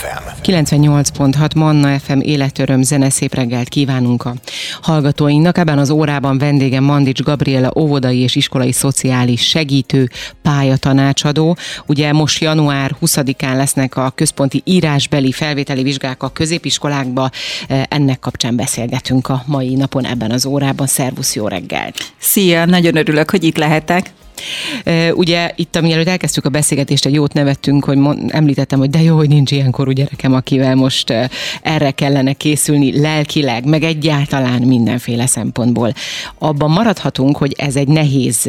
FM. 98.6 Manna FM életöröm zene szép reggelt kívánunk a hallgatóinknak. Ebben az órában vendégem Mandics Gabriela óvodai és iskolai szociális segítő pályatanácsadó. Ugye most január 20-án lesznek a központi írásbeli felvételi vizsgák a középiskolákba. Ennek kapcsán beszélgetünk a mai napon ebben az órában. Szervusz, jó reggelt! Szia, nagyon örülök, hogy itt lehetek. Ugye itt, amielőtt elkezdtük a beszélgetést, egy jót nevettünk, hogy említettem, hogy de jó, hogy nincs ilyen korú gyerekem, akivel most erre kellene készülni lelkileg, meg egyáltalán mindenféle szempontból. Abban maradhatunk, hogy ez egy nehéz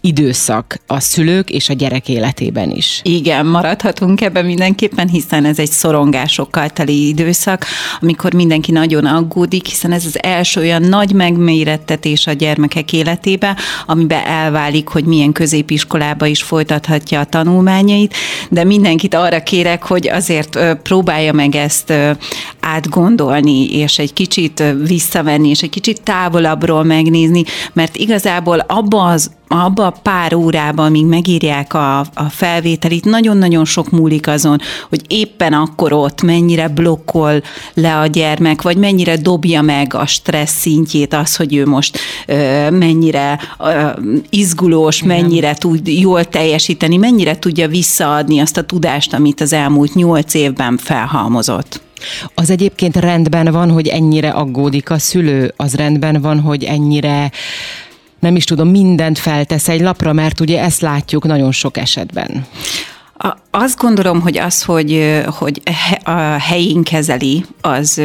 időszak a szülők és a gyerek életében is. Igen, maradhatunk ebben mindenképpen, hiszen ez egy szorongásokkal teli időszak, amikor mindenki nagyon aggódik, hiszen ez az első olyan nagy megmérettetés a gyermekek életébe, amiben elválik, hogy mi milyen középiskolába is folytathatja a tanulmányait, de mindenkit arra kérek, hogy azért próbálja meg ezt átgondolni, és egy kicsit visszavenni, és egy kicsit távolabbról megnézni, mert igazából abba az abba a pár órában, amíg megírják a, a felvételit, nagyon-nagyon sok múlik azon, hogy éppen akkor ott mennyire blokkol le a gyermek, vagy mennyire dobja meg a stressz szintjét, az, hogy ő most ö, mennyire ö, izgulós, Igen. mennyire tud jól teljesíteni, mennyire tudja visszaadni azt a tudást, amit az elmúlt nyolc évben felhalmozott. Az egyébként rendben van, hogy ennyire aggódik a szülő, az rendben van, hogy ennyire nem is tudom, mindent feltesz egy lapra, mert ugye ezt látjuk nagyon sok esetben. Azt gondolom, hogy az, hogy, hogy a helyén kezeli, az,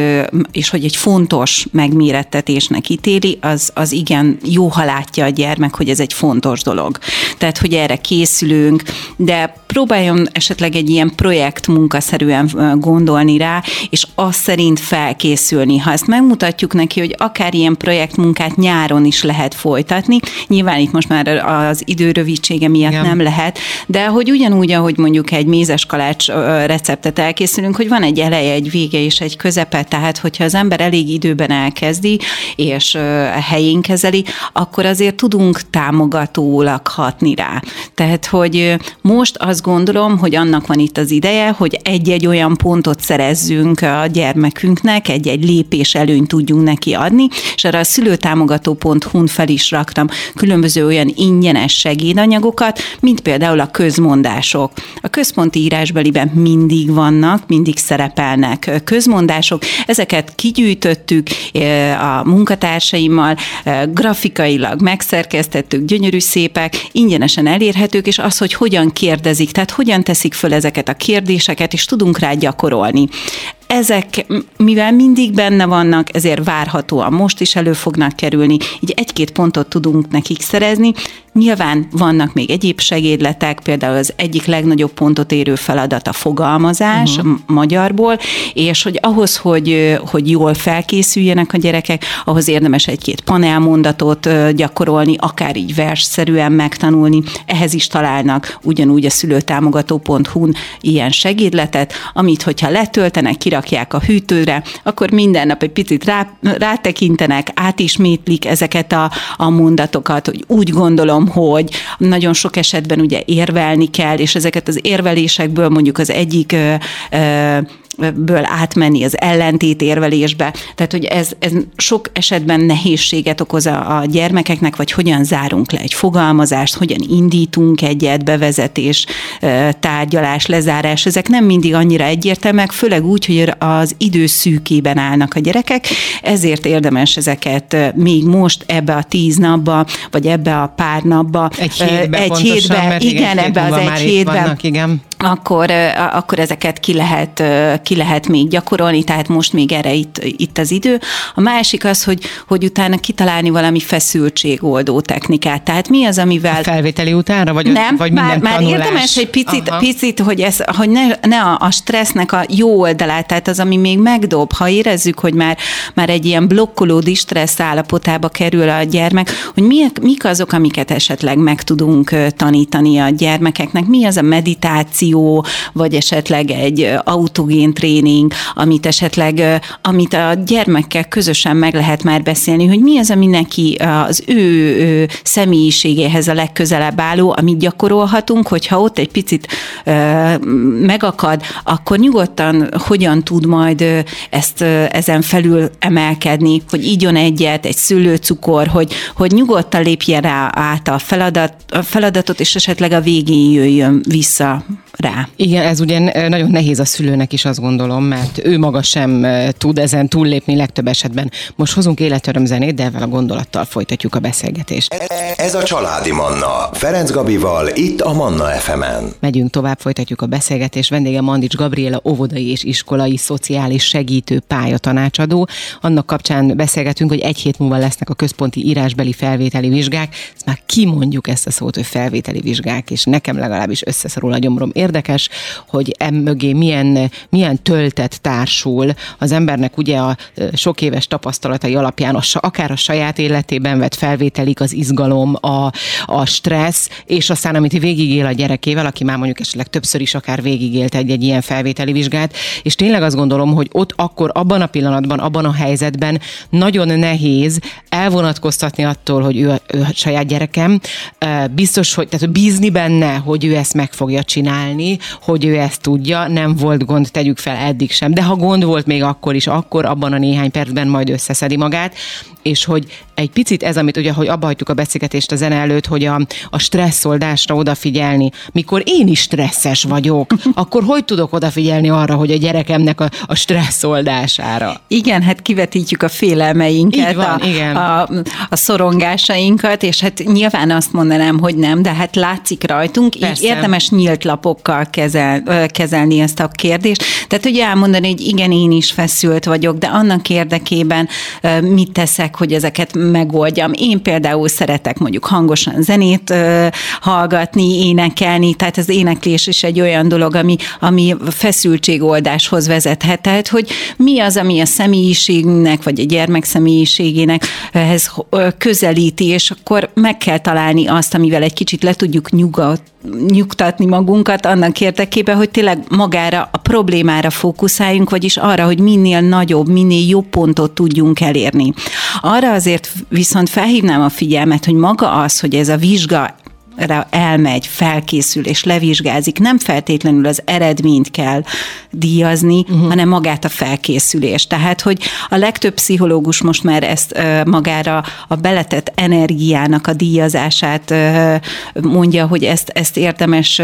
és hogy egy fontos megmérettetésnek ítéli, az, az igen jó, ha látja a gyermek, hogy ez egy fontos dolog. Tehát, hogy erre készülünk, de próbáljon esetleg egy ilyen projekt munkaszerűen gondolni rá, és azt szerint felkészülni. Ha ezt megmutatjuk neki, hogy akár ilyen projektmunkát nyáron is lehet folytatni, nyilván itt most már az idő rövidsége miatt Igen. nem lehet, de hogy ugyanúgy, ahogy mondjuk egy mézes kalács receptet elkészülünk, hogy van egy eleje, egy vége és egy közepe, tehát hogyha az ember elég időben elkezdi, és helyén kezeli, akkor azért tudunk támogatólag hatni rá. Tehát, hogy most azt gondolom, hogy annak van itt az ideje, hogy egy-egy olyan pontot szerezzünk a gyermekünknek, egy-egy lépés előnyt tudjunk neki adni, és arra a szülőtámogató.hu-n fel is raktam különböző olyan ingyenes segédanyagokat, mint például a közmondások. A központi írásbeliben mindig vannak, mindig szerepelnek közmondások. Ezeket kigyűjtöttük a munkatársaimmal, grafikailag megszerkesztettük, gyönyörű szépek, ingyenesen elérhetők, és az, hogy hogyan kérdezik, tehát hogyan teszik föl ezeket a kérdéseket, és tudunk rá gyakorolni ezek, mivel mindig benne vannak, ezért várhatóan most is elő fognak kerülni, így egy-két pontot tudunk nekik szerezni. Nyilván vannak még egyéb segédletek, például az egyik legnagyobb pontot érő feladat a fogalmazás uh-huh. magyarból, és hogy ahhoz, hogy, hogy jól felkészüljenek a gyerekek, ahhoz érdemes egy-két panelmondatot gyakorolni, akár így versszerűen megtanulni. Ehhez is találnak ugyanúgy a szülőtámogató.hu-n ilyen segédletet, amit hogyha letöltenek, kirakják a hűtőre, akkor minden nap egy picit rá, rátekintenek, átismétlik ezeket a, a mondatokat, hogy úgy gondolom, hogy nagyon sok esetben ugye érvelni kell, és ezeket az érvelésekből mondjuk az egyik ö, ö, ből átmenni az ellentét érvelésbe. Tehát, hogy ez, ez sok esetben nehézséget okoz a, a gyermekeknek, vagy hogyan zárunk le egy fogalmazást, hogyan indítunk egyet, bevezetés, tárgyalás, lezárás. Ezek nem mindig annyira egyértelműek, főleg úgy, hogy az idő szűkében állnak a gyerekek, ezért érdemes ezeket még most ebbe a tíz napba, vagy ebbe a pár napba, egy hétbe, egy hétbe igen, igen, ebbe az egy hétben, vannak, igen akkor, akkor ezeket ki lehet, ki lehet még gyakorolni, tehát most még erre itt, itt az idő. A másik az, hogy, hogy utána kitalálni valami feszültségoldó technikát. Tehát mi az, amivel... A felvételi utánra, vagy, nem, vagy már, minden már tanulás? érdemes egy picit, picit hogy, ez, hogy ne, ne a, a stressznek a jó oldalát, tehát az, ami még megdob, ha érezzük, hogy már, már egy ilyen blokkoló stressz állapotába kerül a gyermek, hogy mi, mik azok, amiket esetleg meg tudunk tanítani a gyermekeknek, mi az a meditáció, meditáció, vagy esetleg egy autogén tréning, amit esetleg, amit a gyermekkel közösen meg lehet már beszélni, hogy mi az, ami neki az ő személyiségéhez a legközelebb álló, amit gyakorolhatunk, hogyha ott egy picit megakad, akkor nyugodtan hogyan tud majd ezt ezen felül emelkedni, hogy igyon egyet, egy szülőcukor, hogy, hogy nyugodtan lépje rá át a, feladat, a feladatot, és esetleg a végén jöjjön vissza rá. Igen, ez ugye nagyon nehéz a szülőnek is, azt gondolom, mert ő maga sem tud ezen túllépni legtöbb esetben. Most hozunk életöröm zenét, de ezzel a gondolattal folytatjuk a beszélgetést. E, ez a Családi Manna. Ferenc Gabival, itt a Manna FM-en. Megyünk tovább, folytatjuk a beszélgetést. Vendége Mandics Gabriela, óvodai és iskolai szociális segítő pályatanácsadó. Annak kapcsán beszélgetünk, hogy egy hét múlva lesznek a központi írásbeli felvételi vizsgák. Ezt már kimondjuk ezt a szót, hogy felvételi vizsgák, és nekem legalábbis összeszorul a gyomrom érdekes, hogy emögé milyen, milyen töltet társul. Az embernek ugye a sok éves tapasztalatai alapján, a, akár a saját életében vett felvételik, az izgalom, a, a stressz, és aztán amit végigél a gyerekével, aki már mondjuk esetleg többször is akár végigélt egy, egy ilyen felvételi vizsgát, és tényleg azt gondolom, hogy ott akkor abban a pillanatban, abban a helyzetben nagyon nehéz elvonatkoztatni attól, hogy ő, ő a saját gyerekem, biztos, hogy tehát bízni benne, hogy ő ezt meg fogja csinálni, állni, hogy ő ezt tudja, nem volt gond, tegyük fel eddig sem. De ha gond volt még akkor is, akkor abban a néhány percben majd összeszedi magát, és hogy egy picit ez, amit ugye, hogy abba hagytuk a beszélgetést a zene előtt, hogy a, a stresszoldásra odafigyelni. Mikor én is stresszes vagyok, akkor hogy tudok odafigyelni arra, hogy a gyerekemnek a, a stresszoldására? Igen, hát kivetítjük a félelmeinket, Így van, a, igen. A, a szorongásainkat, és hát nyilván azt mondanám, hogy nem, de hát látszik rajtunk, Persze. így érdemes nyílt lapokkal kezel, kezelni ezt a kérdést. Tehát ugye elmondani, hogy igen, én is feszült vagyok, de annak érdekében mit teszek, hogy ezeket megoldjam. Én például szeretek mondjuk hangosan zenét hallgatni, énekelni, tehát az éneklés is egy olyan dolog, ami, ami feszültségoldáshoz vezethet. Tehát, hogy mi az, ami a személyiségnek, vagy a gyermek személyiségének ehhez közelíti, és akkor meg kell találni azt, amivel egy kicsit le tudjuk nyugat, nyugtatni magunkat annak érdekében, hogy tényleg magára, a problémára fókuszáljunk, vagyis arra, hogy minél nagyobb, minél jobb pontot tudjunk elérni. Arra azért viszont felhívnám a figyelmet, hogy maga az, hogy ez a vizsga elmegy, felkészül és levizsgázik, nem feltétlenül az eredményt kell díjazni, uh-huh. hanem magát a felkészülést. Tehát, hogy a legtöbb pszichológus most már ezt magára a beletett energiának a díjazását mondja, hogy ezt, ezt érdemes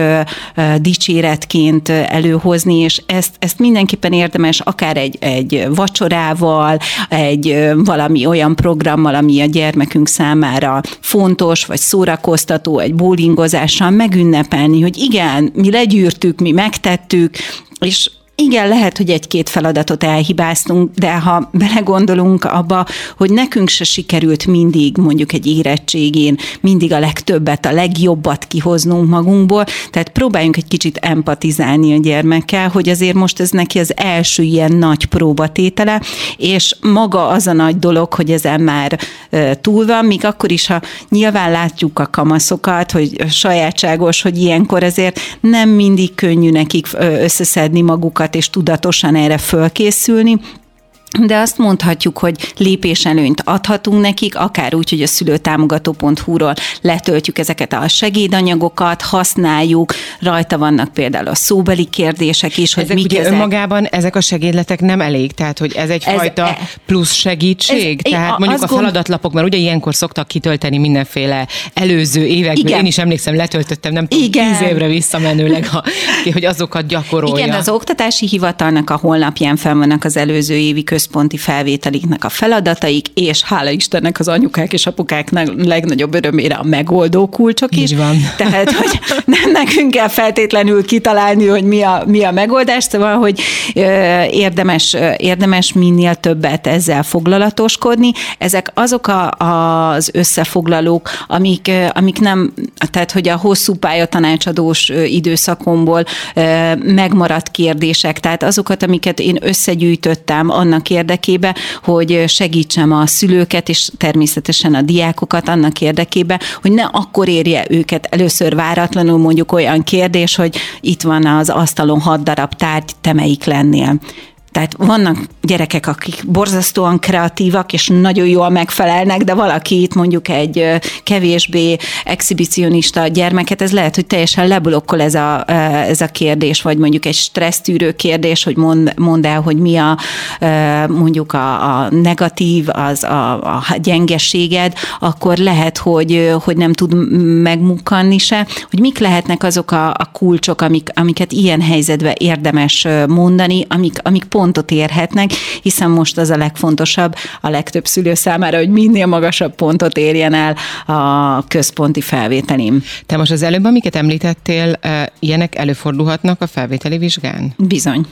dicséretként előhozni, és ezt, ezt mindenképpen érdemes akár egy, egy vacsorával, egy valami olyan programmal, ami a gyermekünk számára fontos, vagy szórakoztató, egy bowlingozással megünnepelni, hogy igen, mi legyűrtük, mi megtettük, és igen, lehet, hogy egy-két feladatot elhibáztunk, de ha belegondolunk abba, hogy nekünk se sikerült mindig mondjuk egy érettségén mindig a legtöbbet, a legjobbat kihoznunk magunkból, tehát próbáljunk egy kicsit empatizálni a gyermekkel, hogy azért most ez neki az első ilyen nagy próbatétele, és maga az a nagy dolog, hogy ezen már túl van, míg akkor is, ha nyilván látjuk a kamaszokat, hogy sajátságos, hogy ilyenkor azért nem mindig könnyű nekik összeszedni magukat, és tudatosan erre fölkészülni, de azt mondhatjuk, hogy lépéselőnyt adhatunk nekik, akár úgy, hogy a szülőtámogató.hu-ról letöltjük ezeket a segédanyagokat, használjuk, rajta vannak például a szóbeli kérdések is, hogy ezek mik ugye ezek. önmagában ezek a segédletek nem elég, tehát hogy ez egyfajta ez, plusz segítség, ez, tehát mondjuk a feladatlapok, mert ugye ilyenkor szoktak kitölteni mindenféle előző évekből, Igen. én is emlékszem, letöltöttem, nem tudom, Igen. tíz évre visszamenőleg, ha, hogy azokat gyakorolja. Igen, az oktatási hivatalnak a honlapján fel vannak az előző évi köz központi felvételiknek a feladataik, és hála Istennek az anyukák és apukák legnagyobb örömére a megoldó kulcsok is. Így van. Tehát, hogy nem nekünk kell feltétlenül kitalálni, hogy mi a, mi a megoldás, szóval, hogy érdemes, érdemes minél többet ezzel foglalatoskodni. Ezek azok a, az összefoglalók, amik, amik nem, tehát, hogy a hosszú pályatanácsadós időszakomból megmaradt kérdések, tehát azokat, amiket én összegyűjtöttem annak annak érdekébe, hogy segítsem a szülőket, és természetesen a diákokat annak érdekébe, hogy ne akkor érje őket először váratlanul mondjuk olyan kérdés, hogy itt van az asztalon hat darab tárgy, te melyik lennél. Tehát vannak gyerekek, akik borzasztóan kreatívak, és nagyon jól megfelelnek, de valaki itt mondjuk egy kevésbé exhibicionista gyermeket, ez lehet, hogy teljesen leblokkol ez a, ez a kérdés, vagy mondjuk egy stressztűrő kérdés, hogy mond, mond el, hogy mi a mondjuk a, a negatív, az a, a gyengeséged, akkor lehet, hogy, hogy nem tud megmukkanni se, hogy mik lehetnek azok a, a kulcsok, amik, amiket ilyen helyzetben érdemes mondani, amik, amik pont pontot érhetnek, hiszen most az a legfontosabb a legtöbb szülő számára, hogy minél magasabb pontot érjen el a központi felvételim. Te most az előbb, amiket említettél, ilyenek előfordulhatnak a felvételi vizsgán? Bizony.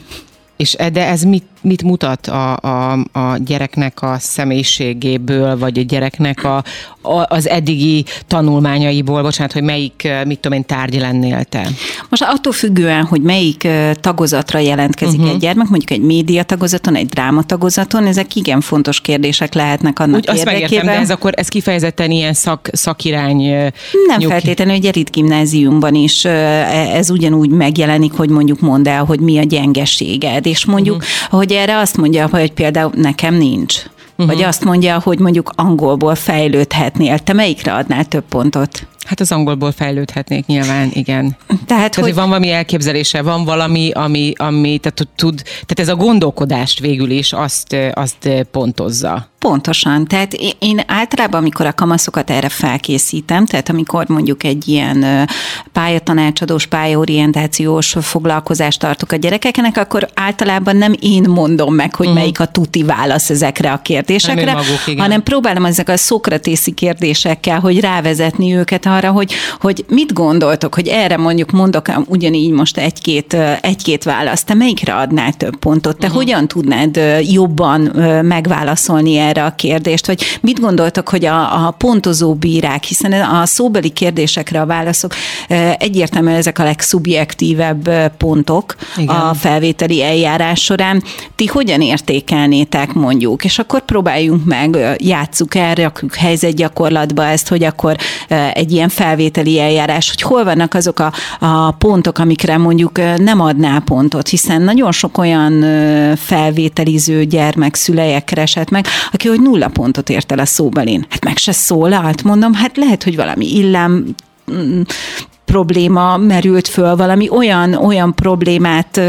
És de ez mit, mit mutat a, a, a gyereknek a személyiségéből, vagy a gyereknek a, a, az eddigi tanulmányaiból, bocsánat, hogy melyik, mit tudom én, tárgy lennél te? Most attól függően, hogy melyik tagozatra jelentkezik uh-huh. egy gyermek, mondjuk egy média tagozaton, egy dráma tagozaton, ezek igen fontos kérdések lehetnek annak Úgy, érdekében. Azt megértem, de ez akkor ez kifejezetten ilyen szak, szakirány Nem nyug... feltétlenül, egy elit gimnáziumban is ez ugyanúgy megjelenik, hogy mondjuk mondd el, hogy mi a gyengeséged, és mondjuk, uh-huh. hogy erre azt mondja, hogy például nekem nincs. Uh-huh. Vagy azt mondja, hogy mondjuk angolból fejlődhetnél. Te melyikre adnál több pontot? Hát az angolból fejlődhetnék nyilván, igen. Tehát, tehát hogy... hogy van valami elképzelése, van valami, ami, ami tehát tud, tehát ez a gondolkodást végül is azt, azt pontozza. Pontosan. Tehát én általában, amikor a kamaszokat erre felkészítem, tehát amikor mondjuk egy ilyen pályatanácsadós, pályaorientációs foglalkozást tartok a gyerekeknek, akkor általában nem én mondom meg, hogy uh-huh. melyik a tuti válasz ezekre a kérdésekre, maguk, hanem próbálom ezek a szokratészi kérdésekkel, hogy rávezetni őket arra, hogy, hogy mit gondoltok, hogy erre mondjuk mondok ugyanígy most egy-két, egy-két választ. Te melyikre adnál több pontot? Te uh-huh. hogyan tudnád jobban megválaszolni erre a kérdést, vagy mit gondoltok, hogy a, a pontozó bírák, hiszen a szóbeli kérdésekre a válaszok egyértelműen ezek a legszubjektívebb pontok Igen. a felvételi eljárás során. Ti hogyan értékelnétek mondjuk? És akkor próbáljunk meg, játsszuk el, rakjuk helyzetgyakorlatba ezt, hogy akkor egy ilyen felvételi eljárás, hogy hol vannak azok a, a pontok, amikre mondjuk nem adná pontot, hiszen nagyon sok olyan felvételiző gyermek szülejek keresett meg, aki hogy nulla pontot ért el a szóbelén. Hát meg se szólalt, mondom, hát lehet, hogy valami illám mm, probléma merült föl, valami olyan, olyan problémát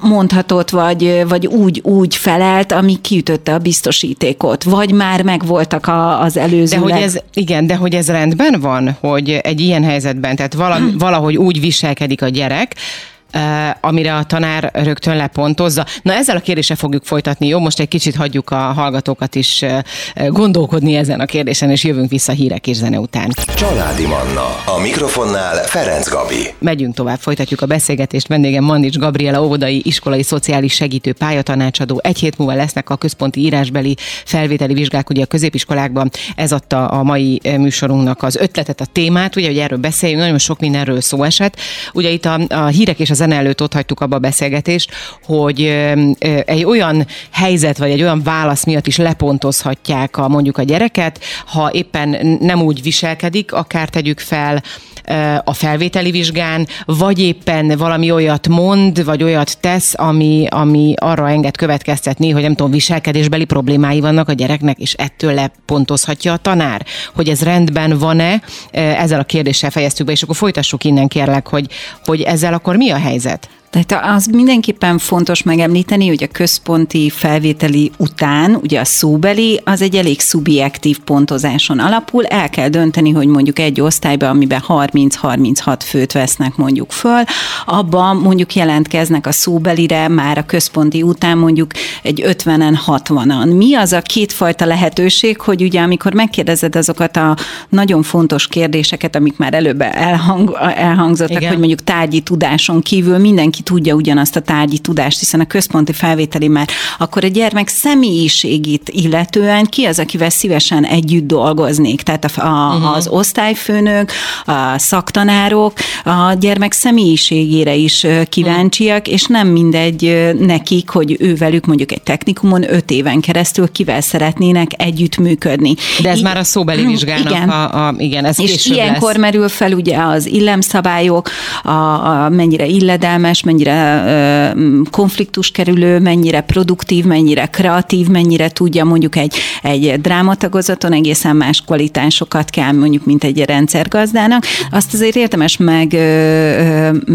mondhatott, vagy, vagy úgy, úgy felelt, ami kiütötte a biztosítékot, vagy már megvoltak a, az előző. De hogy ez, igen, de hogy ez rendben van, hogy egy ilyen helyzetben, tehát valahogy úgy viselkedik a gyerek, amire a tanár rögtön lepontozza. Na ezzel a kérdéssel fogjuk folytatni, jó? Most egy kicsit hagyjuk a hallgatókat is gondolkodni ezen a kérdésen, és jövünk vissza hírek és zene után. Családi Manna. A mikrofonnál Ferenc Gabi. Megyünk tovább, folytatjuk a beszélgetést. Vendégem Mandics Gabriela, óvodai iskolai szociális segítő pályatanácsadó. Egy hét múlva lesznek a központi írásbeli felvételi vizsgák ugye a középiskolákban. Ez adta a mai műsorunknak az ötletet, a témát, ugye, hogy erről beszéljünk, nagyon sok mindenről szó esett. Ugye itt a, a hírek és a zene előtt ott hagytuk abba a beszélgetést, hogy egy olyan helyzet vagy egy olyan válasz miatt is lepontozhatják a, mondjuk a gyereket, ha éppen nem úgy viselkedik, akár tegyük fel a felvételi vizsgán, vagy éppen valami olyat mond, vagy olyat tesz, ami, ami arra enged következtetni, hogy nem tudom, viselkedésbeli problémái vannak a gyereknek, és ettől lepontozhatja a tanár, hogy ez rendben van-e, ezzel a kérdéssel fejeztük be, és akkor folytassuk innen kérlek, hogy, hogy ezzel akkor mi a helyzet? Tehát az mindenképpen fontos megemlíteni, hogy a központi felvételi után, ugye a szóbeli, az egy elég szubjektív pontozáson alapul. El kell dönteni, hogy mondjuk egy osztályban, amiben 30-36 főt vesznek mondjuk föl, abban mondjuk jelentkeznek a szóbelire már a központi után mondjuk egy 50-en, 60-an. Mi az a kétfajta lehetőség, hogy ugye amikor megkérdezed azokat a nagyon fontos kérdéseket, amik már előbb elhang, elhangzottak, Igen. hogy mondjuk tárgyi tudáson kívül mindenki mindenki tudja ugyanazt a tárgyi tudást, hiszen a központi felvételi már, akkor a gyermek személyiségét illetően ki az, akivel szívesen együtt dolgoznék. Tehát a, a, uh-huh. az osztályfőnök, a szaktanárok a gyermek személyiségére is kíváncsiak, és nem mindegy nekik, hogy ő velük mondjuk egy technikumon öt éven keresztül kivel szeretnének együttműködni. De ez I- már a szóbeli mhm, vizsgának igen. A, a, igen, ez És ilyenkor lesz. merül fel ugye az illemszabályok, a, a mennyire illedelmes, mennyire konfliktus kerülő, mennyire produktív, mennyire kreatív, mennyire tudja mondjuk egy, egy drámatagozaton egészen más kvalitásokat kell mondjuk, mint egy rendszergazdának. Azt azért érdemes meg,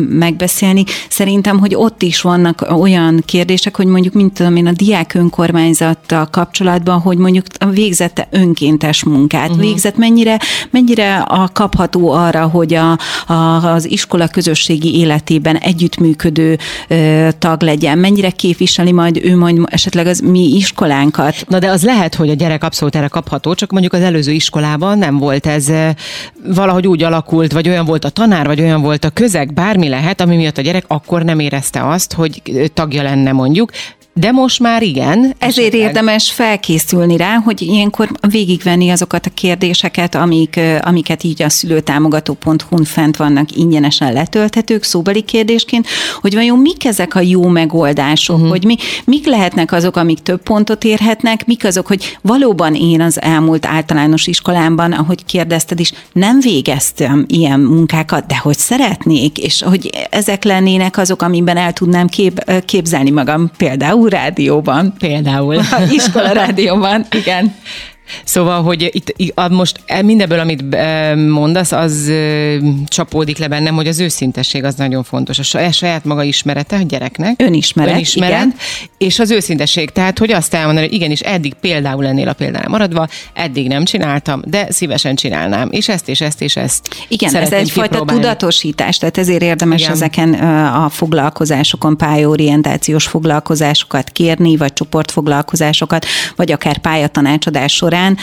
megbeszélni. Szerintem, hogy ott is vannak olyan kérdések, hogy mondjuk, mint tudom én, a diák önkormányzattal kapcsolatban, hogy mondjuk végzette önkéntes munkát, uh-huh. végzett mennyire, mennyire a kapható arra, hogy a, a, az iskola közösségi életében együttműködő ö, tag legyen, mennyire képviseli majd ő majd esetleg az mi iskolánkat. Na de az lehet, hogy a gyerek abszolút erre kapható, csak mondjuk az előző iskolában nem volt ez valahogy úgy alakult, vagy olyan volt a tanár, vagy olyan volt a közeg, bármi lehet, ami miatt a gyerek akkor nem érezte azt, hogy tagja lenne mondjuk, de most már igen. Ezért esetleg. érdemes felkészülni rá, hogy ilyenkor végigvenni azokat a kérdéseket, amik, amiket így a szülőtámogató.hu-n fent vannak ingyenesen letölthetők, szóbeli kérdésként, hogy vajon mik ezek a jó megoldások, uh-huh. hogy mi, mik lehetnek azok, amik több pontot érhetnek, mik azok, hogy valóban én az elmúlt általános iskolámban, ahogy kérdezted is, nem végeztem ilyen munkákat, de hogy szeretnék, és hogy ezek lennének azok, amiben el tudnám kép, képzelni magam például rádióban. Például. Iskola rádióban, igen. Szóval, hogy itt most e, mindebből, amit e, mondasz, az e, csapódik le bennem, hogy az őszintesség az nagyon fontos. A saját maga ismerete a gyereknek. Önismeret, önismeret igen. És az őszintesség, tehát, hogy azt elmondani, hogy igenis eddig például ennél a példánál maradva, eddig nem csináltam, de szívesen csinálnám. És ezt és ezt és ezt. Igen, ez egyfajta tudatosítás, tehát ezért érdemes igen. ezeken a foglalkozásokon, pályorientációs foglalkozásokat kérni, vagy csoportfoglalkozásokat, vagy akár pályatanácsadás során során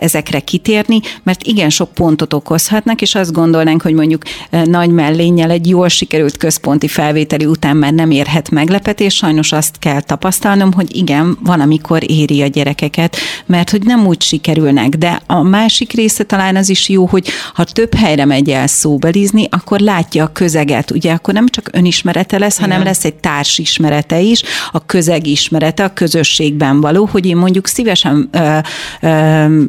ezekre kitérni, mert igen sok pontot okozhatnak, és azt gondolnánk, hogy mondjuk nagy mellénnyel egy jól sikerült központi felvételi után már nem érhet meglepetés, sajnos azt kell tapasztalnom, hogy igen, van, amikor éri a gyerekeket, mert hogy nem úgy sikerülnek, de a másik része talán az is jó, hogy ha több helyre megy el szóbelizni, akkor látja a közeget, ugye akkor nem csak önismerete lesz, hanem lesz egy társismerete is, a közeg ismerete, a közösségben való, hogy én mondjuk szívesen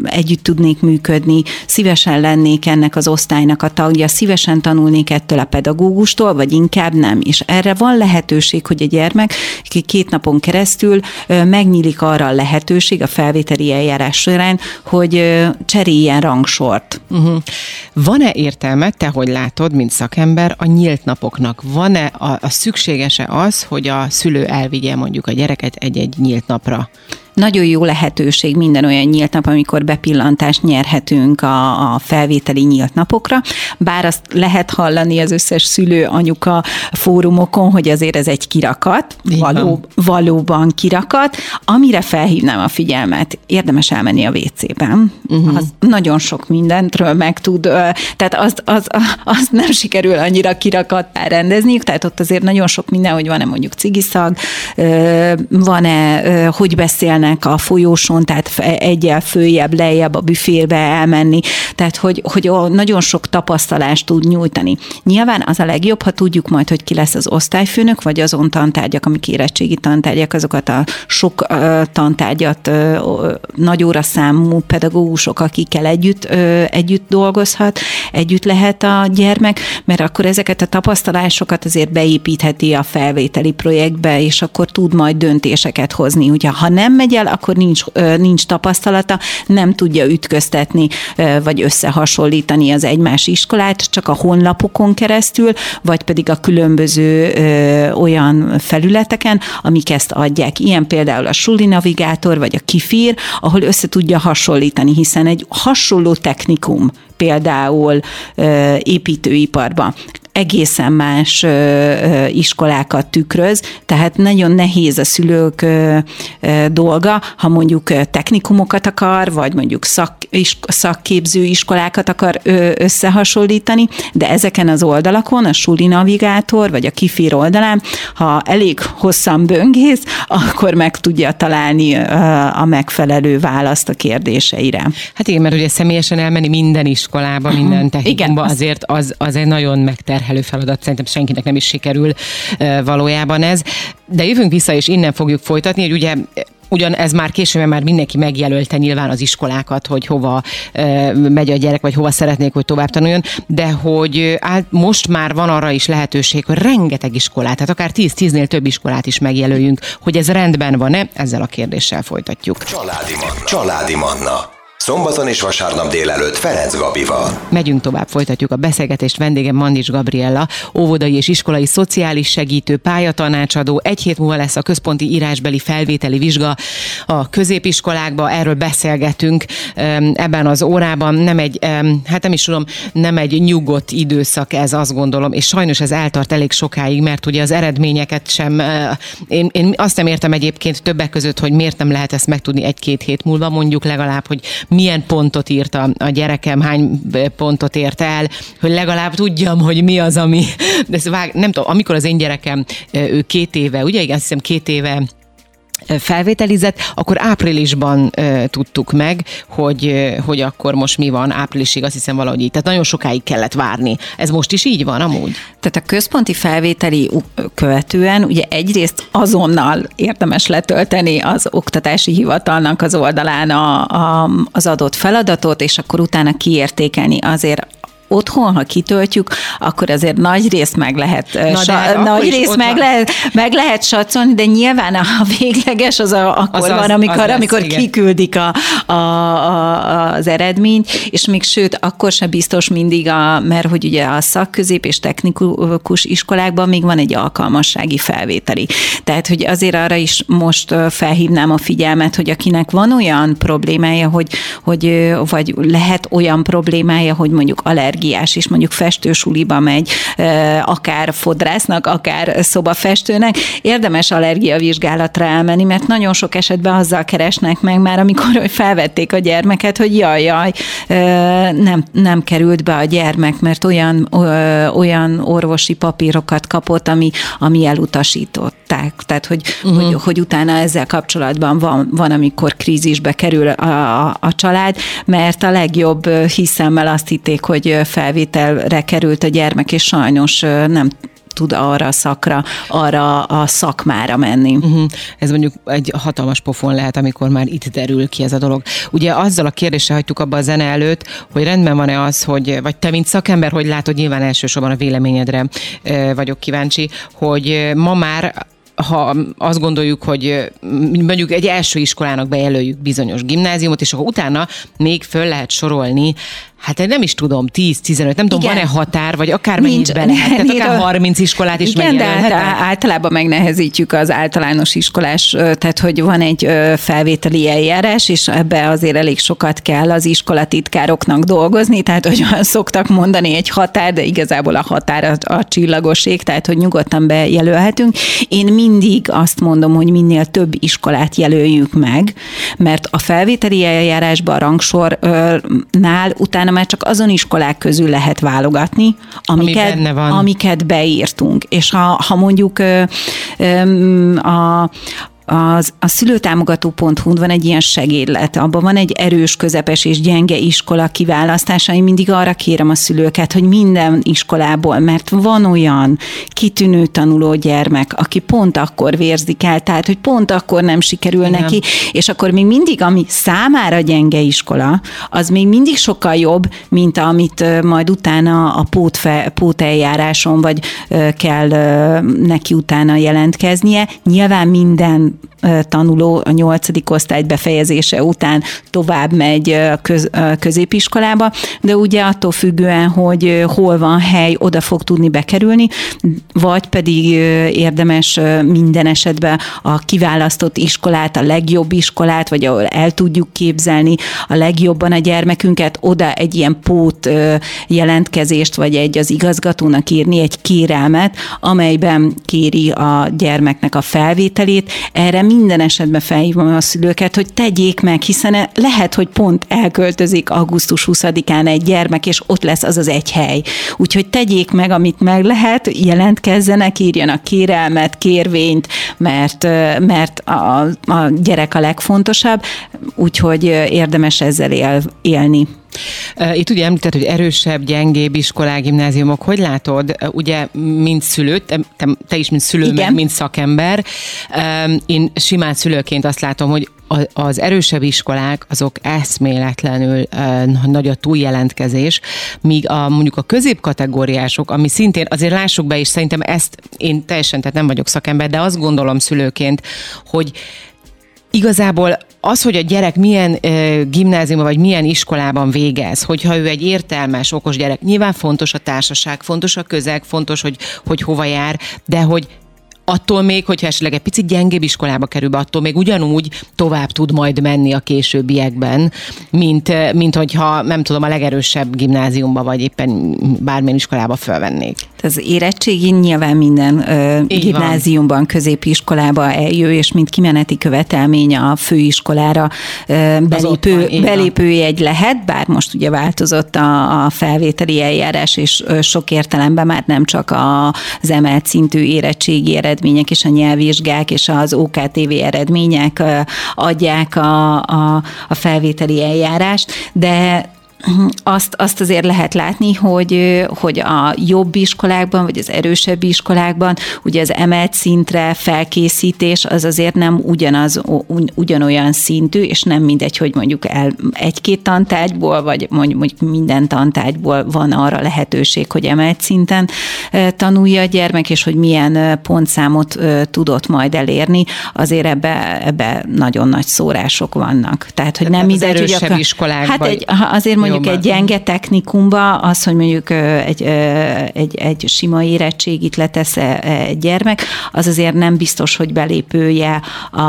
együtt tudnék működni, szívesen lennék ennek az osztálynak a tagja, szívesen tanulnék ettől a pedagógustól, vagy inkább nem. És erre van lehetőség, hogy a gyermek két napon keresztül megnyílik arra a lehetőség a felvételi eljárás során, hogy cseréljen rangsort. Uh-huh. Van-e értelme, te hogy látod, mint szakember, a nyílt napoknak? Van-e a, a szükséges-e az, hogy a szülő elvigye mondjuk a gyereket egy-egy nyílt napra? Nagyon jó lehetőség minden olyan nyílt nap, amikor bepillantást nyerhetünk a, a felvételi nyílt napokra, bár azt lehet hallani az összes szülő, anyuka fórumokon, hogy azért ez egy kirakat, való, valóban kirakat, amire felhívnám a figyelmet, érdemes elmenni a WC-ben. Uh-huh. Az nagyon sok mindentről meg tud, tehát azt, az, az nem sikerül annyira kirakattá rendezniük, tehát ott azért nagyon sok minden, hogy van-e mondjuk cigiszag, van-e, hogy beszélnek mennek a folyóson, tehát egyel följebb, lejjebb a büférbe elmenni, tehát hogy, hogy nagyon sok tapasztalást tud nyújtani. Nyilván az a legjobb, ha tudjuk majd, hogy ki lesz az osztályfőnök, vagy azon tantárgyak, amik érettségi tantárgyak, azokat a sok uh, tantárgyat uh, nagy óraszámú pedagógusok, akikkel együtt, uh, együtt dolgozhat, együtt lehet a gyermek, mert akkor ezeket a tapasztalásokat azért beépítheti a felvételi projektbe, és akkor tud majd döntéseket hozni. Ugye, ha nem megy el, akkor nincs, nincs tapasztalata, nem tudja ütköztetni, vagy összehasonlítani az egymás iskolát, csak a honlapokon keresztül, vagy pedig a különböző olyan felületeken, amik ezt adják. Ilyen például a Suli Navigátor, vagy a Kifír, ahol össze tudja hasonlítani, hiszen egy hasonló technikum például építőiparban egészen más iskolákat tükröz, tehát nagyon nehéz a szülők dolga, ha mondjuk technikumokat akar, vagy mondjuk szak, szakképző iskolákat akar összehasonlítani, de ezeken az oldalakon, a Suli Navigátor, vagy a Kifir oldalán, ha elég hosszan böngész, akkor meg tudja találni a megfelelő választ a kérdéseire. Hát igen, mert ugye személyesen elmenni minden iskolába, minden technikumba, igen, azért az, az egy nagyon megterhelő feladat, szerintem senkinek nem is sikerül valójában ez. De jövünk vissza, és innen fogjuk folytatni, hogy ugye Ugyan ez már később már mindenki megjelölte nyilván az iskolákat, hogy hova e, megy a gyerek, vagy hova szeretnék, hogy tovább tanuljon, de hogy át, most már van arra is lehetőség, hogy rengeteg iskolát, tehát akár 10-10-nél több iskolát is megjelöljünk, hogy ez rendben van-e, ezzel a kérdéssel folytatjuk. Családi Manna. Családi Manna. Szombaton és vasárnap délelőtt Ferenc Gabival. Megyünk tovább, folytatjuk a beszélgetést. Vendégem Mandics Gabriella, óvodai és iskolai szociális segítő, pályatanácsadó. Egy hét múlva lesz a központi írásbeli felvételi vizsga a középiskolákba. Erről beszélgetünk ebben az órában. Nem egy, hát nem is tudom, nem egy nyugodt időszak ez, azt gondolom, és sajnos ez eltart elég sokáig, mert ugye az eredményeket sem, én, én azt nem értem egyébként többek között, hogy miért nem lehet ezt megtudni egy-két hét múlva, mondjuk legalább, hogy milyen pontot írt a, a gyerekem, hány pontot ért el, hogy legalább tudjam, hogy mi az, ami... De ez vág, nem tudom, amikor az én gyerekem, ő két éve, ugye, igen, azt hiszem két éve felvételizett, akkor áprilisban uh, tudtuk meg, hogy, uh, hogy akkor most mi van, áprilisig azt hiszem valahogy így. Tehát nagyon sokáig kellett várni. Ez most is így van amúgy? Tehát a központi felvételi követően ugye egyrészt azonnal érdemes letölteni az oktatási hivatalnak az oldalán a, a, az adott feladatot, és akkor utána kiértékelni azért otthon, ha kitöltjük, akkor azért nagy részt meg lehet, Na, sa, hát nagy részt meg lehet, meg lehet satszolni, de nyilván a végleges az a, akkor az van, az, amikor, az lesz, amikor igen. kiküldik a, a, a, az eredményt, és még sőt, akkor sem biztos mindig, a, mert hogy ugye a szakközép és technikus iskolákban még van egy alkalmassági felvételi. Tehát, hogy azért arra is most felhívnám a figyelmet, hogy akinek van olyan problémája, hogy, hogy vagy lehet olyan problémája, hogy mondjuk allergia energiás is mondjuk festősuliba megy, akár fodrásznak, akár szobafestőnek, érdemes allergiavizsgálatra elmenni, mert nagyon sok esetben azzal keresnek meg már, amikor felvették a gyermeket, hogy jaj, jaj, nem, nem került be a gyermek, mert olyan, olyan orvosi papírokat kapott, ami, ami elutasították. Tehát, hogy, uh-huh. hogy, hogy utána ezzel kapcsolatban van, van amikor krízisbe kerül a, a, a család, mert a legjobb hiszemmel azt hitték, hogy felvételre került a gyermek, és sajnos nem tud arra a szakra, arra a szakmára menni. Uh-huh. Ez mondjuk egy hatalmas pofon lehet, amikor már itt derül ki ez a dolog. Ugye azzal a kérdéssel hagytuk abba a zene előtt, hogy rendben van-e az, hogy, vagy te, mint szakember, hogy látod, nyilván elsősorban a véleményedre vagyok kíváncsi, hogy ma már ha azt gondoljuk, hogy mondjuk egy első iskolának bejelöljük bizonyos gimnáziumot, és akkor utána még föl lehet sorolni Hát nem is tudom, 10-15, nem tudom, van-e határ, vagy akár mennyit be lehet, tehát akár 30 iskolát is Igen, de hát általában megnehezítjük az általános iskolás, tehát hogy van egy felvételi eljárás, és ebbe azért elég sokat kell az iskolatitkároknak dolgozni, tehát hogy szoktak mondani egy határ, de igazából a határ a, a csillagoség, tehát hogy nyugodtan bejelölhetünk. Én mindig azt mondom, hogy minél több iskolát jelöljük meg, mert a felvételi eljárásban a rangsornál utána utána már csak azon iskolák közül lehet válogatni, amiket, Ami van. amiket beírtunk. És ha, ha mondjuk ö, ö, a, az, a szülőtámogató.hu van egy ilyen segédlet, abban van egy erős, közepes és gyenge iskola kiválasztása. Én mindig arra kérem a szülőket, hogy minden iskolából, mert van olyan kitűnő tanuló gyermek, aki pont akkor vérzik el, tehát hogy pont akkor nem sikerül Igen. neki, és akkor még mindig, ami számára gyenge iskola, az még mindig sokkal jobb, mint amit majd utána a pótfe, póteljáráson vagy kell neki utána jelentkeznie. Nyilván minden tanuló a nyolcadik osztály befejezése után tovább megy köz, középiskolába, de ugye attól függően, hogy hol van hely, oda fog tudni bekerülni, vagy pedig érdemes minden esetben a kiválasztott iskolát, a legjobb iskolát, vagy ahol el tudjuk képzelni a legjobban a gyermekünket, oda egy ilyen pót jelentkezést, vagy egy az igazgatónak írni egy kérelmet, amelyben kéri a gyermeknek a felvételét. Erre minden esetben felhívom a szülőket, hogy tegyék meg, hiszen lehet, hogy pont elköltözik augusztus 20-án egy gyermek, és ott lesz az az egy hely. Úgyhogy tegyék meg, amit meg lehet, jelentkezzenek, írjanak kérelmet, kérvényt, mert, mert a, a gyerek a legfontosabb, úgyhogy érdemes ezzel él, élni. Itt ugye említett, hogy erősebb, gyengébb iskolák, gimnáziumok. Hogy látod, ugye, mint szülő, te, te is, mint szülő, meg mint szakember, én simán szülőként azt látom, hogy az erősebb iskolák azok eszméletlenül nagy a túljelentkezés, míg a, mondjuk a középkategóriások, ami szintén, azért lássuk be, és szerintem ezt én teljesen, tehát nem vagyok szakember, de azt gondolom szülőként, hogy igazából az, hogy a gyerek milyen e, gimnáziumban vagy milyen iskolában végez, hogyha ő egy értelmes, okos gyerek, nyilván fontos a társaság, fontos a közeg, fontos, hogy, hogy hova jár, de hogy attól még, hogyha esetleg egy picit gyengébb iskolába kerül be, attól még ugyanúgy tovább tud majd menni a későbbiekben, mint, mint hogyha nem tudom, a legerősebb gimnáziumba vagy éppen bármilyen iskolába felvennék. Az érettségi nyilván minden ö, gimnáziumban, középiskolába eljő, és mint kimeneti követelmény a főiskolára ö, belépő, van, belépőjegy lehet, bár most ugye változott a, a felvételi eljárás, és ö, sok értelemben már nem csak a, az emelt szintű érettségi eredmények és a nyelvvizsgák és az OKTV eredmények ö, adják a, a, a felvételi eljárást, de azt, azt azért lehet látni, hogy, hogy a jobb iskolákban, vagy az erősebb iskolákban, ugye az emelt szintre felkészítés az azért nem ugyanaz, ugyanolyan szintű, és nem mindegy, hogy mondjuk el egy-két tantárgyból, vagy mondjuk minden tantárgyból van arra lehetőség, hogy emelt szinten tanulja a gyermek, és hogy milyen pontszámot tudott majd elérni, azért ebbe, ebbe nagyon nagy szórások vannak. Tehát, hogy nem mindegy, hogy a, iskolákban. Hát egy, azért mondjuk egy gyenge technikumba az, hogy mondjuk egy, egy, egy sima érettségit letesz e, egy gyermek, az azért nem biztos, hogy belépője a,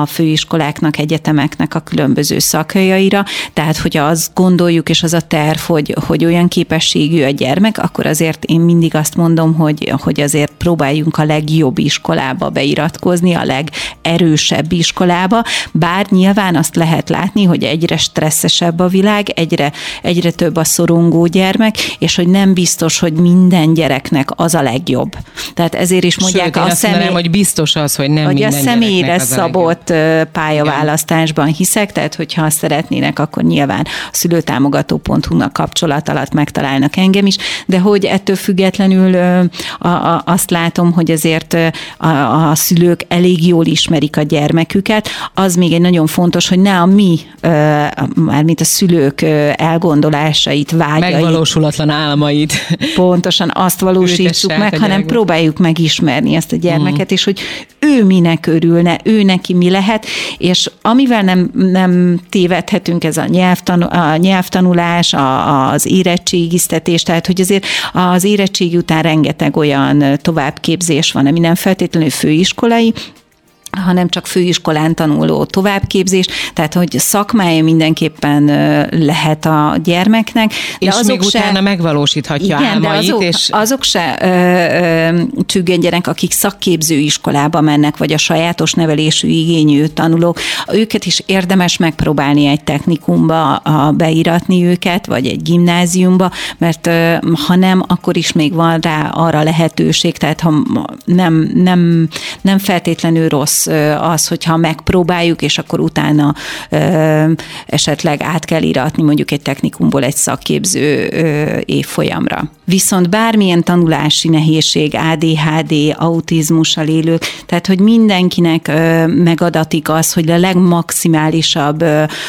a főiskoláknak, egyetemeknek a különböző szakhelyaira. Tehát, hogyha azt gondoljuk, és az a terv, hogy, hogy olyan képességű a gyermek, akkor azért én mindig azt mondom, hogy, hogy azért próbáljunk a legjobb iskolába beiratkozni, a legerősebb iskolába, bár nyilván azt lehet látni, hogy egyre stresszesebb a világ, egyre egyre, egyre több a szorongó gyermek, és hogy nem biztos, hogy minden gyereknek az a legjobb. Tehát ezért is mondják Sőt, a személy... Mondanám, hogy biztos az, hogy nem hogy minden a személyre szabott a pályaválasztásban hiszek, tehát hogyha azt szeretnének, akkor nyilván a szülőtámogató.hu-nak kapcsolat alatt megtalálnak engem is, de hogy ettől függetlenül a, a, azt látom, hogy azért a, a szülők elég jól ismerik a gyermeküket, az még egy nagyon fontos, hogy ne a mi, mármint a szülők elgondolásait, vágyait. Megvalósulatlan álmait. Pontosan azt valósítsuk meg, hanem próbáljuk megismerni ezt a gyermeket, mm. és hogy ő minek örülne, ő neki mi lehet, és amivel nem, nem tévedhetünk, ez a, nyelvtanu, a nyelvtanulás, a, az érettségiztetés, tehát hogy azért az érettség után rengeteg olyan továbbképzés van, ami nem feltétlenül főiskolai, hanem csak főiskolán tanuló továbbképzés, tehát hogy szakmája mindenképpen lehet a gyermeknek. De és azok még se, utána megvalósíthatja igen, álmait. De azok, és... azok se csüggedjenek, akik szakképző iskolába mennek, vagy a sajátos nevelésű igényű tanulók, őket is érdemes megpróbálni egy technikumba a, beiratni őket, vagy egy gimnáziumba, mert ha nem, akkor is még van rá arra lehetőség, tehát ha nem, nem, nem feltétlenül rossz az, hogyha megpróbáljuk, és akkor utána esetleg át kell iratni mondjuk egy technikumból egy szakképző évfolyamra. Viszont bármilyen tanulási nehézség, ADHD, autizmussal élők, tehát hogy mindenkinek megadatik az, hogy a legmaximálisabb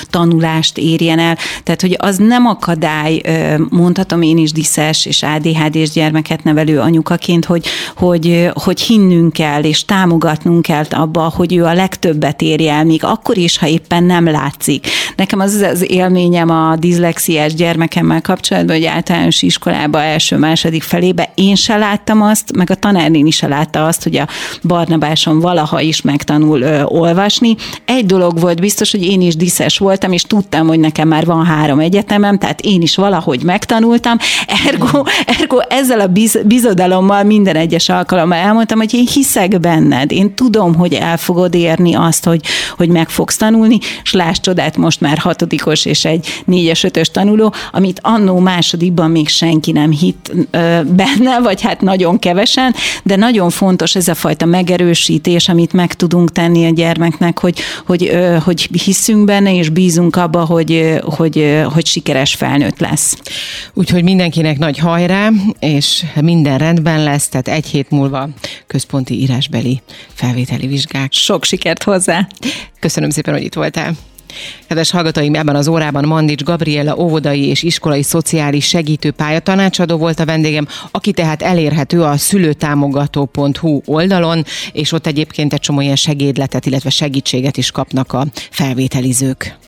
tanulást érjen el, tehát hogy az nem akadály, mondhatom én is diszes és ADHD-s gyermeket nevelő anyukaként, hogy, hogy, hogy hinnünk kell és támogatnunk kell abba, hogy ő a legtöbbet érje el, még akkor is, ha éppen nem látszik. Nekem az az élményem a diszlexiás gyermekemmel kapcsolatban, hogy általános iskolába első-második felébe én se láttam azt, meg a tanárnén is se látta azt, hogy a Barnabáson valaha is megtanul ö, olvasni. Egy dolog volt biztos, hogy én is diszes voltam, és tudtam, hogy nekem már van három egyetemem, tehát én is valahogy megtanultam. Ergo, ergo ezzel a biz, bizodalommal minden egyes alkalommal elmondtam, hogy én hiszek benned, én tudom, hogy el fogod érni azt, hogy, hogy meg fogsz tanulni, és láss csodát, most már hatodikos és egy négyes, ötös tanuló, amit annó másodikban még senki nem hitt benne, vagy hát nagyon kevesen, de nagyon fontos ez a fajta megerősítés, amit meg tudunk tenni a gyermeknek, hogy, hogy, hogy hiszünk benne, és bízunk abba, hogy, hogy, hogy sikeres felnőtt lesz. Úgyhogy mindenkinek nagy hajrá, és minden rendben lesz, tehát egy hét múlva központi írásbeli felvételi vizsgák. Sok sikert hozzá! Köszönöm szépen, hogy itt voltál. Kedves hallgatóim, ebben az órában Mandics Gabriela óvodai és iskolai szociális segítő pályatanácsadó volt a vendégem, aki tehát elérhető a szülőtámogató.hu oldalon, és ott egyébként egy csomó ilyen segédletet, illetve segítséget is kapnak a felvételizők.